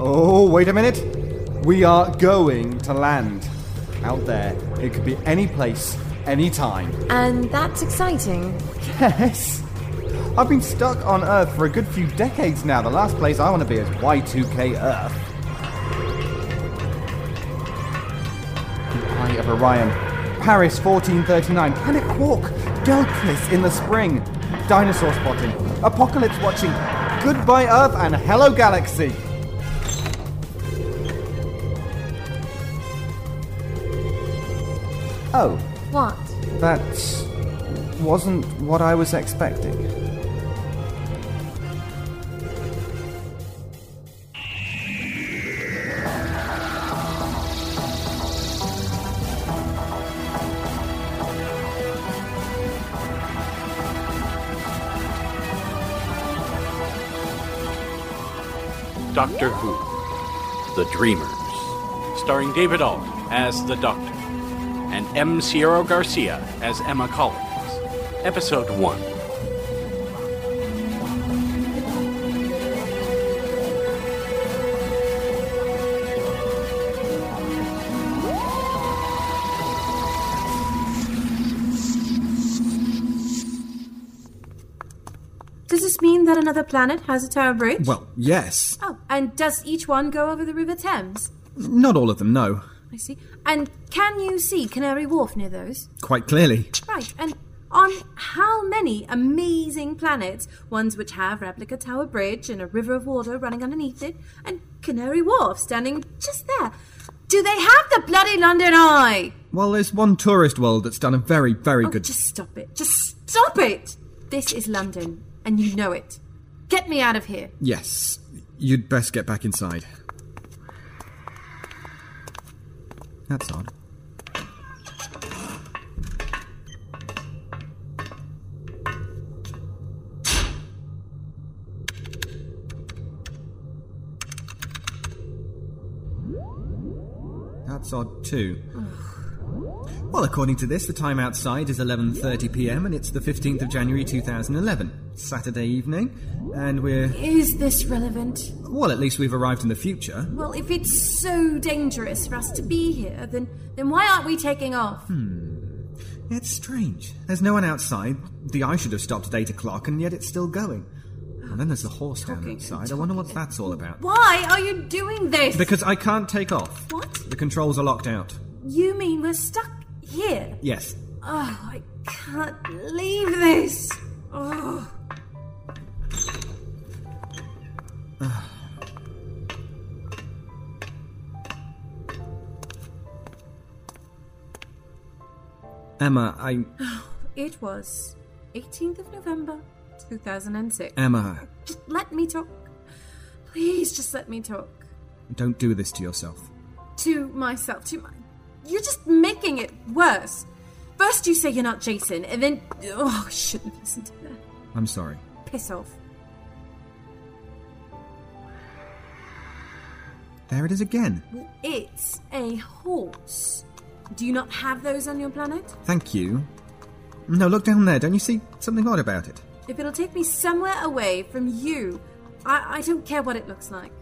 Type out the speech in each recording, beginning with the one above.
Oh, wait a minute. We are going to land. Out there. It could be any place, any time. And that's exciting. Yes. I've been stuck on Earth for a good few decades now. The last place I want to be is Y2K Earth. The Eye of Orion. Paris 1439. Planet Quark. Delcris in the spring. Dinosaur spotting. Apocalypse watching. Goodbye Earth and hello Galaxy. Oh, What? that wasn't what I was expecting. Doctor Who The Dreamers, starring David Alden as the Doctor and M. Sierra Garcia as Emma Collins. Episode 1. Does this mean that another planet has a tower bridge? Well, yes. Oh, and does each one go over the River Thames? Not all of them, no. I see. And can you see Canary Wharf near those? Quite clearly. Right, and on how many amazing planets, ones which have replica Tower Bridge and a river of water running underneath it, and Canary Wharf standing just there, do they have the bloody London Eye? Well, there's one tourist world that's done a very, very Oh, good. just stop it. Just stop it! This is London, and you know it. Get me out of here. Yes. You'd best get back inside. That's odd. That's odd too. Well, according to this, the time outside is 11:30 p.m. and it's the 15th of January 2011, Saturday evening, and we're Is this relevant? well, at least we've arrived in the future. Well, if it's so dangerous for us to be here, then then why aren't we taking off? Hmm. It's strange. There's no one outside. The eye should have stopped at 8 o'clock, and yet it's still going. And then there's the horse down Talking outside. I wonder what talking. that's all about. Why are you doing this? Because I can't take off. What? The controls are locked out. You mean we're stuck here? Yes. Oh, I can't believe this. Oh. Emma, I. Oh, it was 18th of November, 2006. Emma, Just let me talk. Please, just let me talk. don't do this to yourself. To myself, to my. You're just making it worse. First, you say you're not Jason, and then. Oh, I shouldn't have listened to that. I'm sorry. Piss off. There it is again. It's a horse. Do you not have those on your planet? Thank you. No, look down there. Don't you see something odd about it? If it'll take me somewhere away from you, I, I don't care what it looks like.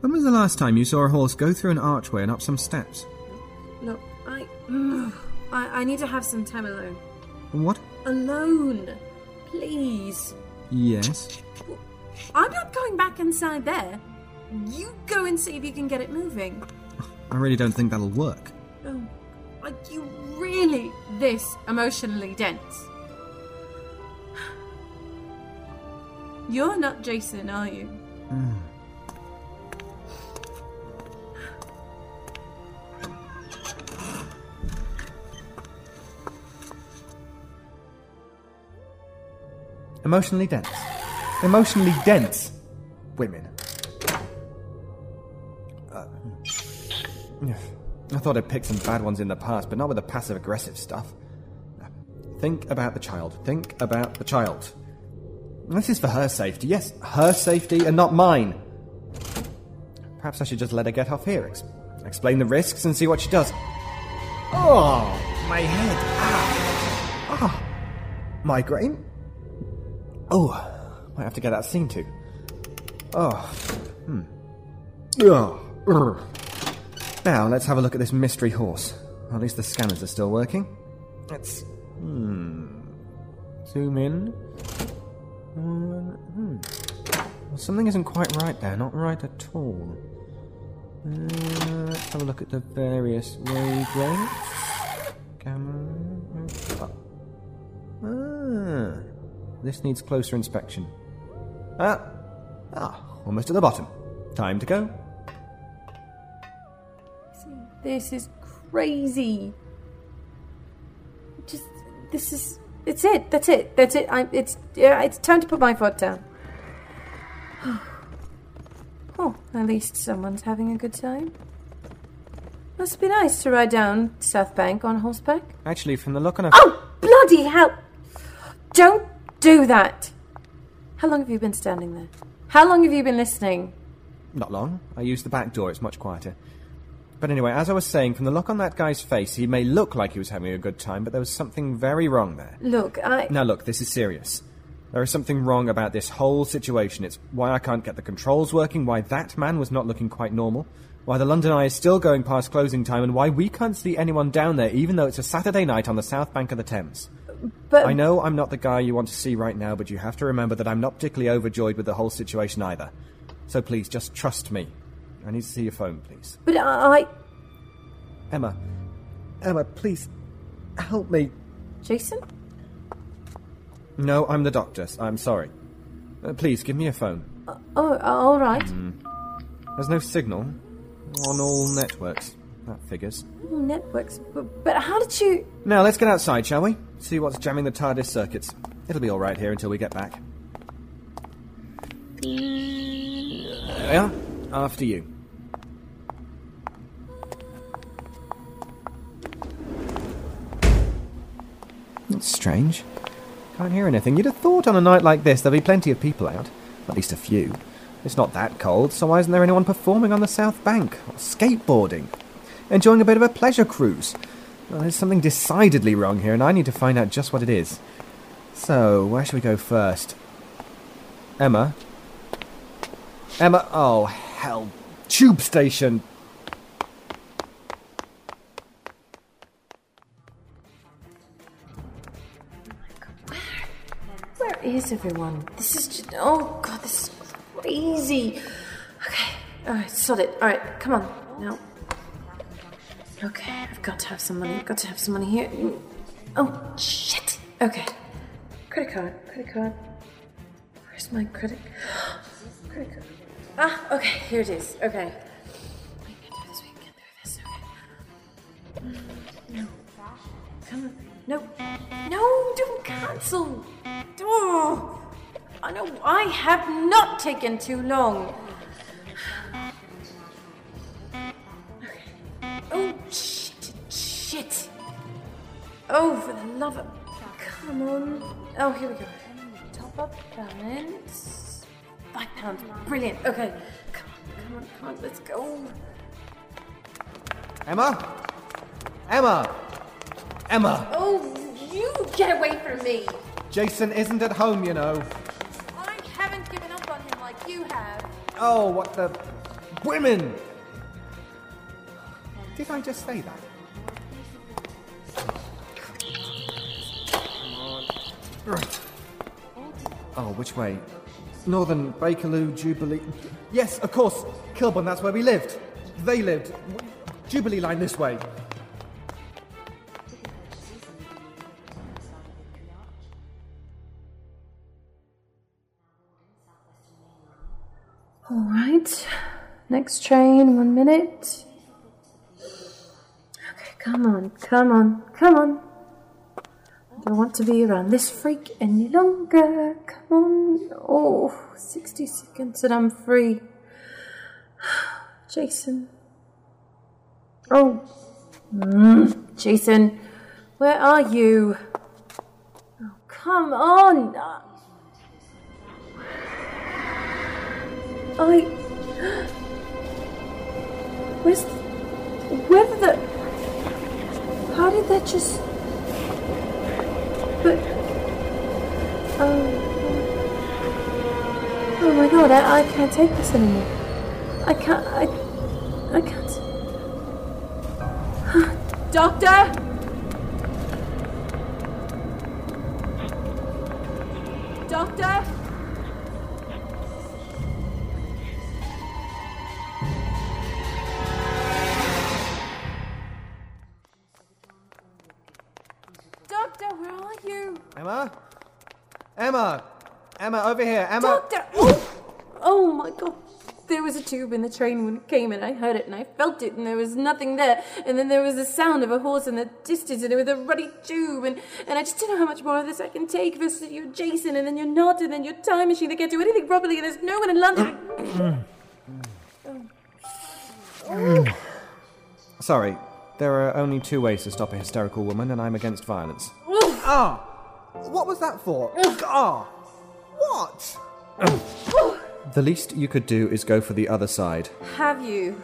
When was the last time you saw a horse go through an archway and up some steps? Look, I, I, I need to have some time alone. What? Alone, please. Yes. I'm not going back inside there. You go and see if you can get it moving. I really don't think that'll work. Oh, are you really this emotionally dense? You're not Jason, are you? Emotionally dense. Emotionally dense women. Uh, I thought I'd picked some bad ones in the past, but not with the passive aggressive stuff. Think about the child. Think about the child. This is for her safety. Yes, her safety and not mine. Perhaps I should just let her get off here. Ex- explain the risks and see what she does. Oh, my head. Ah. Ah. Migraine? Oh, might have to get that seen to. Oh, Hmm. Now, let's have a look at this mystery horse. At least the scanners are still working. Let's. Hmm. Zoom in. Hmm. Well, something isn't quite right there. Not right at all. Uh, let's have a look at the various wavelengths. Camera. This needs closer inspection. Ah. Ah. Almost at the bottom. Time to go. This is crazy. Just this is it's it. That's it. That's it. I it's yeah, it's time to put my foot down. oh, at least someone's having a good time. Must be nice to ride down South Bank on horseback. Actually, from the look on her. Oh, bloody hell! Don't do that! How long have you been standing there? How long have you been listening? Not long. I used the back door, it's much quieter. But anyway, as I was saying, from the look on that guy's face, he may look like he was having a good time, but there was something very wrong there. Look, I. Now, look, this is serious. There is something wrong about this whole situation. It's why I can't get the controls working, why that man was not looking quite normal, why the London Eye is still going past closing time, and why we can't see anyone down there, even though it's a Saturday night on the south bank of the Thames. But I know I'm not the guy you want to see right now, but you have to remember that I'm not particularly overjoyed with the whole situation either. So please, just trust me. I need to see your phone, please. But I. Emma. Emma, please. Help me. Jason? No, I'm the doctor. I'm sorry. Uh, please, give me your phone. Uh, oh, uh, all right. Hmm. There's no signal on all networks. That figures. Networks. But, but how did you. Now, let's get outside, shall we? See what's jamming the TARDIS circuits. It'll be all right here until we get back. Are. After you. That's strange. Can't hear anything. You'd have thought on a night like this there'd be plenty of people out. At least a few. It's not that cold, so why isn't there anyone performing on the South Bank? Or skateboarding? Enjoying a bit of a pleasure cruise? Well, there's something decidedly wrong here, and I need to find out just what it is. So, where should we go first? Emma? Emma? Oh, hell. Tube station! Where is everyone? This is just. Oh, God, this is crazy. Okay, alright, sod it. Alright, come on. Now. Okay, I've got to have some money. I've got to have some money here. Oh, shit. Okay. Credit card, credit card. Where's my credit? Credit card. Ah, okay, here it is. Okay. We can do this, we can through this, okay. No. Come on. No. No, don't cancel. Oh, I know I have not taken too long. Love of... Come on. Oh, here we go. Top up balance. Five pounds. Brilliant. Okay. Come on, come on, come on. Let's go. Emma? Emma! Emma! Oh, you get away from me. Jason isn't at home, you know. I haven't given up on him like you have. Oh, what the. Women! Did I just say that? Right. Oh, which way? Northern Bakerloo, Jubilee. Yes, of course. Kilburn, that's where we lived. They lived. Jubilee line this way. All right. Next train, one minute. Okay, come on, come on, come on. I don't want to be around this freak any longer. Come on. Oh, 60 seconds and I'm free. Jason. Oh. Mm, Jason, where are you? Oh, come on. I. Where's. Where the. How did that just. But. Oh. Oh my god, I, I can't take this anymore. I can't. I. I can't. Doctor! Doctor! Emma? Emma! Emma, over here. Emma! Doctor! Oh, oh my god. There was a tube in the train when it came and I heard it and I felt it and there was nothing there. And then there was the sound of a horse in the distance and it was a ruddy tube and, and I just don't know how much more of this I can take. First you're Jason and then you're not and then you're time machine that can't do anything properly and there's no one in London. Sorry, there are only two ways to stop a hysterical woman, and I'm against violence. Ah! What was that for? Ah! What? The least you could do is go for the other side. Have you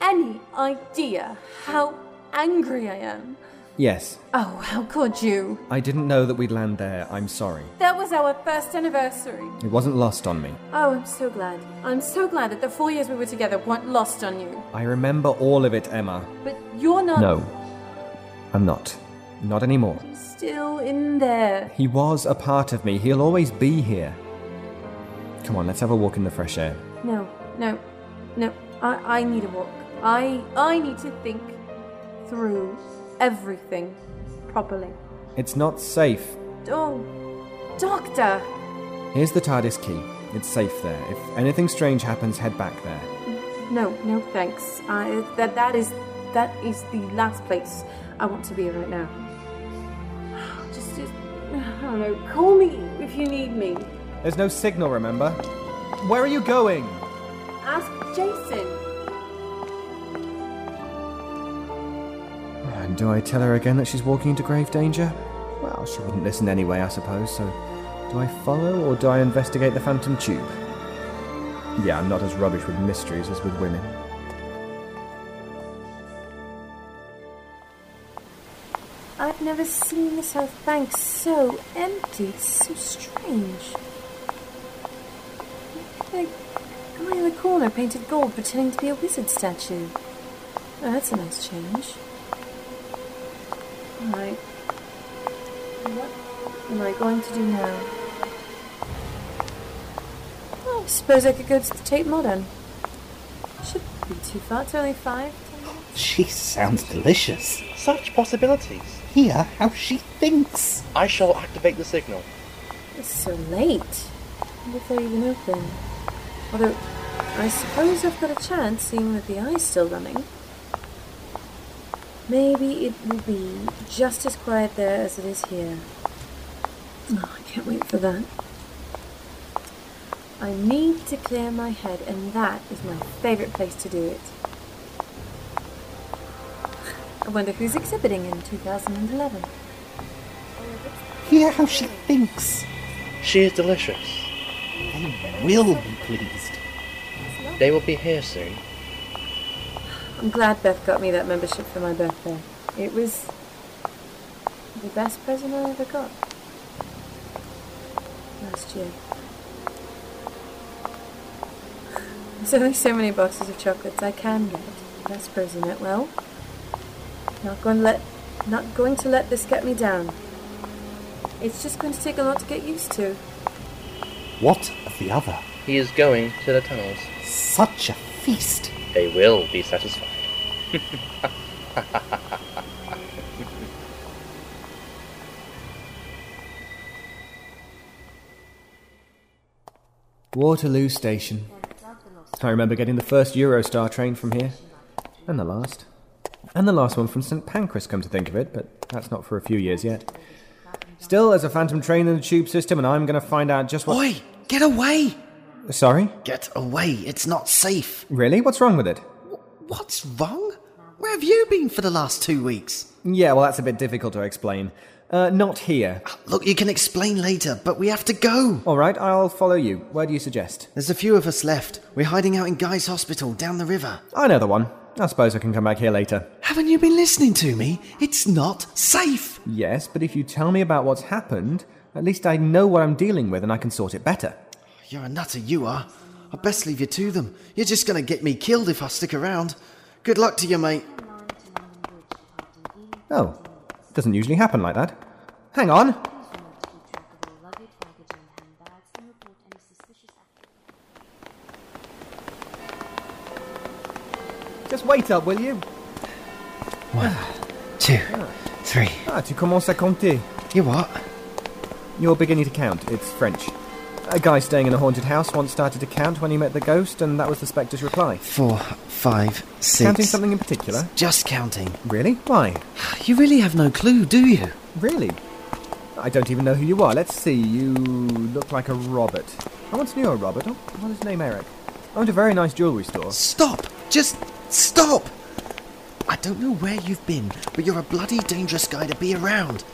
any idea how angry I am? Yes, Oh, how could you? I didn't know that we'd land there. I'm sorry. That was our first anniversary. It wasn't lost on me. Oh, I'm so glad. I'm so glad that the four years we were together weren't lost on you. I remember all of it, Emma. But you're not No, I'm not. Not anymore. still in there. He was a part of me. He'll always be here. Come on, let's have a walk in the fresh air. No, no, no. I, I need a walk. I I need to think through everything properly. It's not safe. Oh, doctor. Here's the TARDIS key. It's safe there. If anything strange happens, head back there. No, no, thanks. I, that that is that is the last place I want to be right now. Just, just I don't know. Call me if you need me. There's no signal, remember? Where are you going? Ask Jason. And do I tell her again that she's walking into grave danger? Well, she wouldn't listen anyway, I suppose, so do I follow or do I investigate the Phantom Tube? Yeah, I'm not as rubbish with mysteries as with women. I've never seen the South Bank so empty. It's so strange. Like, guy in the corner painted gold pretending to be a wizard statue. Oh, that's a nice change. Alright. What am I going to do now? Oh, I suppose I could go to the Tate Modern. Shouldn't be too far. It's only five. She sounds delicious. Such possibilities. Hear how she thinks. I shall activate the signal. It's so late. I wonder if they're even open. Although, I suppose I've got a chance, seeing that the eye's still running. Maybe it will be just as quiet there as it is here. Oh, I can't wait for that. I need to clear my head, and that is my favourite place to do it. I wonder who's exhibiting in 2011. Hear how she thinks. She is delicious. They will be pleased. They will be here soon. I'm glad Beth got me that membership for my birthday. It was the best present I ever got. Last year. There's only so many boxes of chocolates I can get. The best present it well. Not going to let not going to let this get me down. It's just going to take a lot to get used to. What of the other? He is going to the tunnels. Such a feast. They will be satisfied. Waterloo Station. I remember getting the first Eurostar train from here. And the last. And the last one from St Pancras, come to think of it, but that's not for a few years yet. Still, there's a phantom train in the tube system, and I'm going to find out just what. Oi, get away! Sorry? Get away, it's not safe. Really? What's wrong with it? What's wrong? Where have you been for the last two weeks? Yeah, well, that's a bit difficult to explain. Uh, not here. Look, you can explain later, but we have to go. All right, I'll follow you. Where do you suggest? There's a few of us left. We're hiding out in Guy's Hospital down the river. I know the one. I suppose I can come back here later. Haven't you been listening to me? It's not safe. Yes, but if you tell me about what's happened, at least I know what I'm dealing with and I can sort it better. You're a nutter, you are. I'd best leave you to them. You're just gonna get me killed if I stick around. Good luck to you, mate. Oh, doesn't usually happen like that. Hang on. Just wait up, will you? One, two, three. Ah, tu commences à compter. You what? You're beginning to count. It's French. A guy staying in a haunted house once started to count when he met the ghost, and that was the spectre's reply. Four, five, six. Counting something in particular? Just counting. Really? Why? You really have no clue, do you? Really? I don't even know who you are. Let's see. You look like a Robert. I once knew a Robert. Oh, what is his name? Eric. I Owned a very nice jewellery store. Stop! Just stop! I don't know where you've been, but you're a bloody dangerous guy to be around.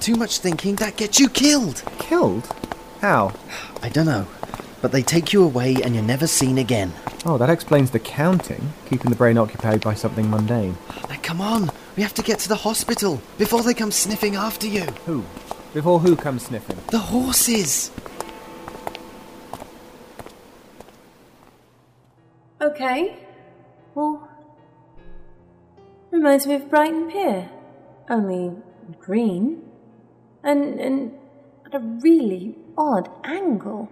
Too much thinking, that gets you killed. Killed? How? I don't know, but they take you away and you're never seen again. Oh, that explains the counting, keeping the brain occupied by something mundane. Now come on, we have to get to the hospital before they come sniffing after you. Who? Before who comes sniffing? The horses! Okay. Well, reminds me of Brighton Pier, only green, and and at a really odd angle.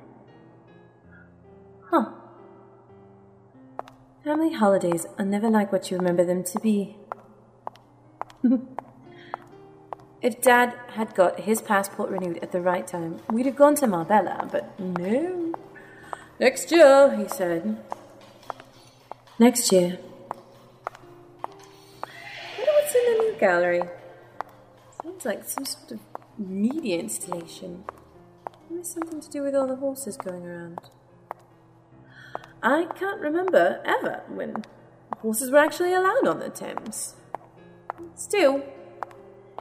Huh. Family holidays are never like what you remember them to be. if Dad had got his passport renewed at the right time, we'd have gone to Marbella, but no. Next year, he said. Next year. wonder what's in the new gallery. Sounds like some sort of media installation. Maybe something to do with all the horses going around. I can't remember ever when horses were actually allowed on the Thames. Still,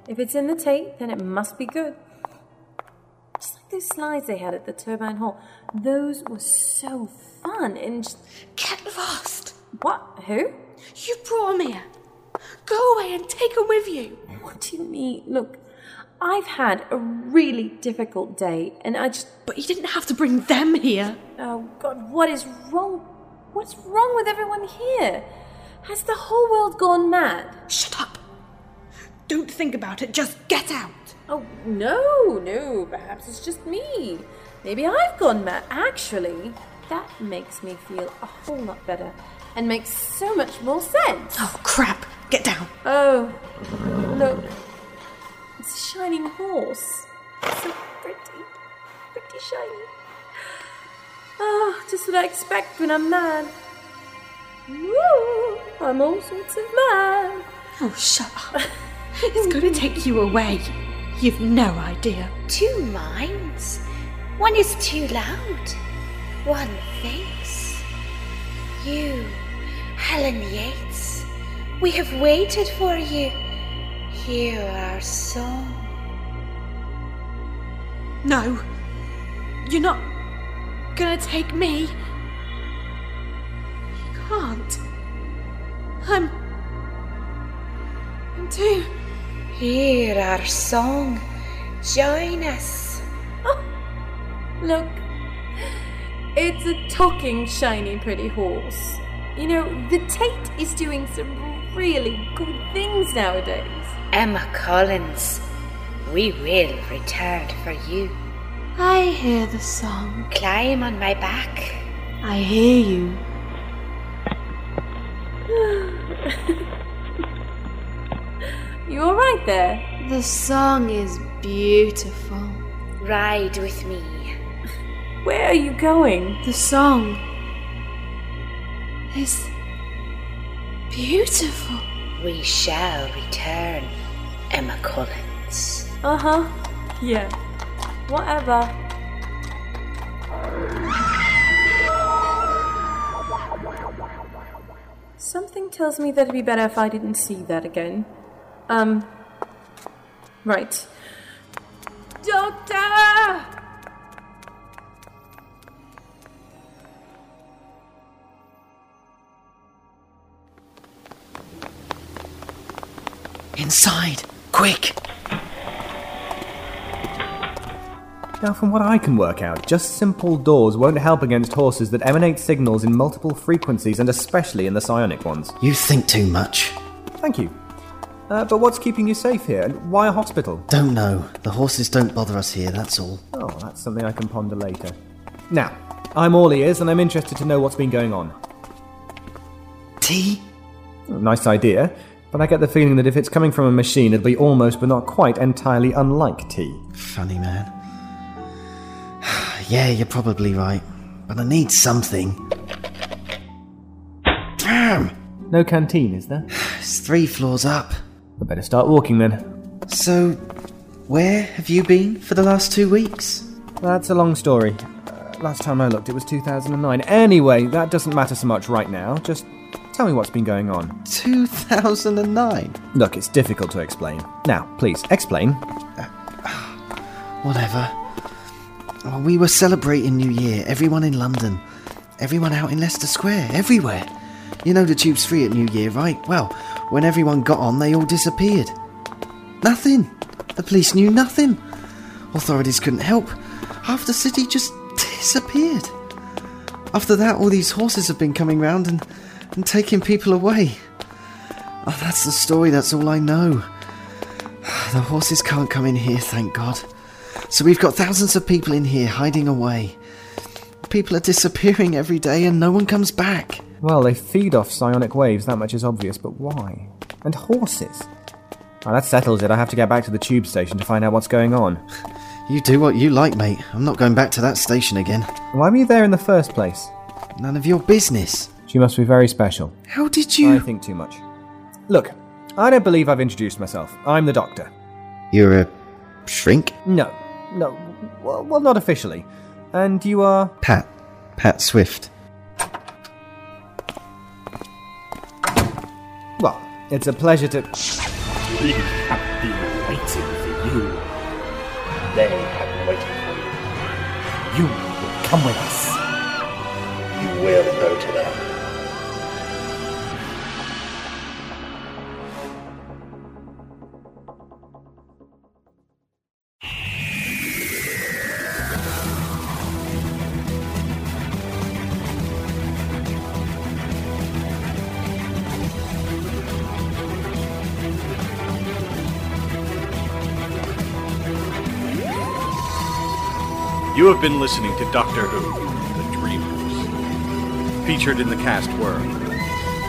if it's in the Tate, then it must be good. Just like those slides they had at the Turbine Hall. Those were so fun and. just- Get lost! What? Who? You brought him here. Go away and take him with you. What do you mean? Look, I've had a really difficult day and I just. But you didn't have to bring them here. Oh, God, what is wrong? What's wrong with everyone here? Has the whole world gone mad? Shut up. Don't think about it, just get out. Oh, no, no, perhaps it's just me. Maybe I've gone mad. Actually, that makes me feel a whole lot better and makes so much more sense. Oh, crap. Get down. Oh, look. It's a shining horse. So pretty. Pretty shiny. Oh, just what I expect when I'm mad. Woo! I'm all sorts of mad. Oh, shut up. it's going to take you away. You've no idea. Two minds. One is too loud. One thinks. You, Helen Yates, we have waited for you. Hear our song. No. You're not to take me. You can't. I'm. I'm too. Hear our song. Join us. Oh, Look, it's a talking, shiny, pretty horse. You know, the Tate is doing some really good things nowadays. Emma Collins, we will return for you. I hear the song. Climb on my back. I hear you. You alright there? The song is beautiful. Ride with me. Where are you going? The song is beautiful. We shall return, Emma Collins. Uh huh. Yeah. Whatever. Something tells me that it'd be better if I didn't see that again. Um. Right. Doctor! Inside! Quick! Now, from what I can work out, just simple doors won't help against horses that emanate signals in multiple frequencies, and especially in the psionic ones. You think too much. Thank you. Uh, but what's keeping you safe here, and why a hospital? Don't know. The horses don't bother us here, that's all. Oh, that's something I can ponder later. Now, I'm all ears, and I'm interested to know what's been going on. Tea? Nice idea, but I get the feeling that if it's coming from a machine, it'll be almost but not quite entirely unlike tea. Funny man. yeah, you're probably right. But I need something. Damn! No canteen, is there? It's three floors up. I better start walking then. So, where have you been for the last two weeks? That's a long story. Uh, last time I looked, it was 2009. Anyway, that doesn't matter so much right now. Just tell me what's been going on. 2009? Look, it's difficult to explain. Now, please, explain. Whatever. Well, we were celebrating New Year, everyone in London, everyone out in Leicester Square, everywhere. You know the tube's free at New Year, right? Well, when everyone got on, they all disappeared. Nothing. The police knew nothing. Authorities couldn't help. Half the city just disappeared. After that, all these horses have been coming round and, and taking people away. Oh, that's the story, that's all I know. The horses can't come in here, thank God. So we've got thousands of people in here hiding away. People are disappearing every day and no one comes back. Well, they feed off psionic waves, that much is obvious, but why? And horses? Well, that settles it. I have to get back to the tube station to find out what's going on. You do what you like, mate. I'm not going back to that station again. Why were you there in the first place? None of your business. She must be very special. How did you. I think too much. Look, I don't believe I've introduced myself. I'm the doctor. You're a shrink? No, no, well, well not officially. And you are. Pat. Pat Swift. Well, it's a pleasure to. We have been waiting for you. They have been waiting for you. You will come with us. You will You have been listening to Doctor Who, The Dreamers. Featured in the cast were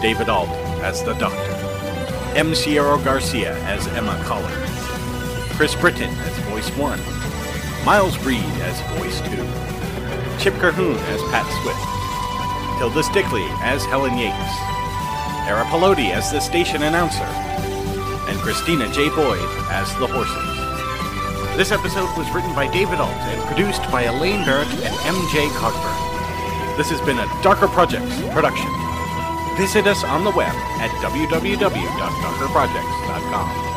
David Alt as the Doctor, M. Sierra Garcia as Emma Collins, Chris Britton as Voice 1, Miles Reed as Voice 2, Chip Cahoon as Pat Swift, Tilda Stickley as Helen Yates, Era Pelodi as the station announcer, and Christina J. Boyd as the horses. This episode was written by David Alt and produced by Elaine Barrett and MJ Cogburn. This has been a Darker Projects production. Visit us on the web at www.darkerprojects.com.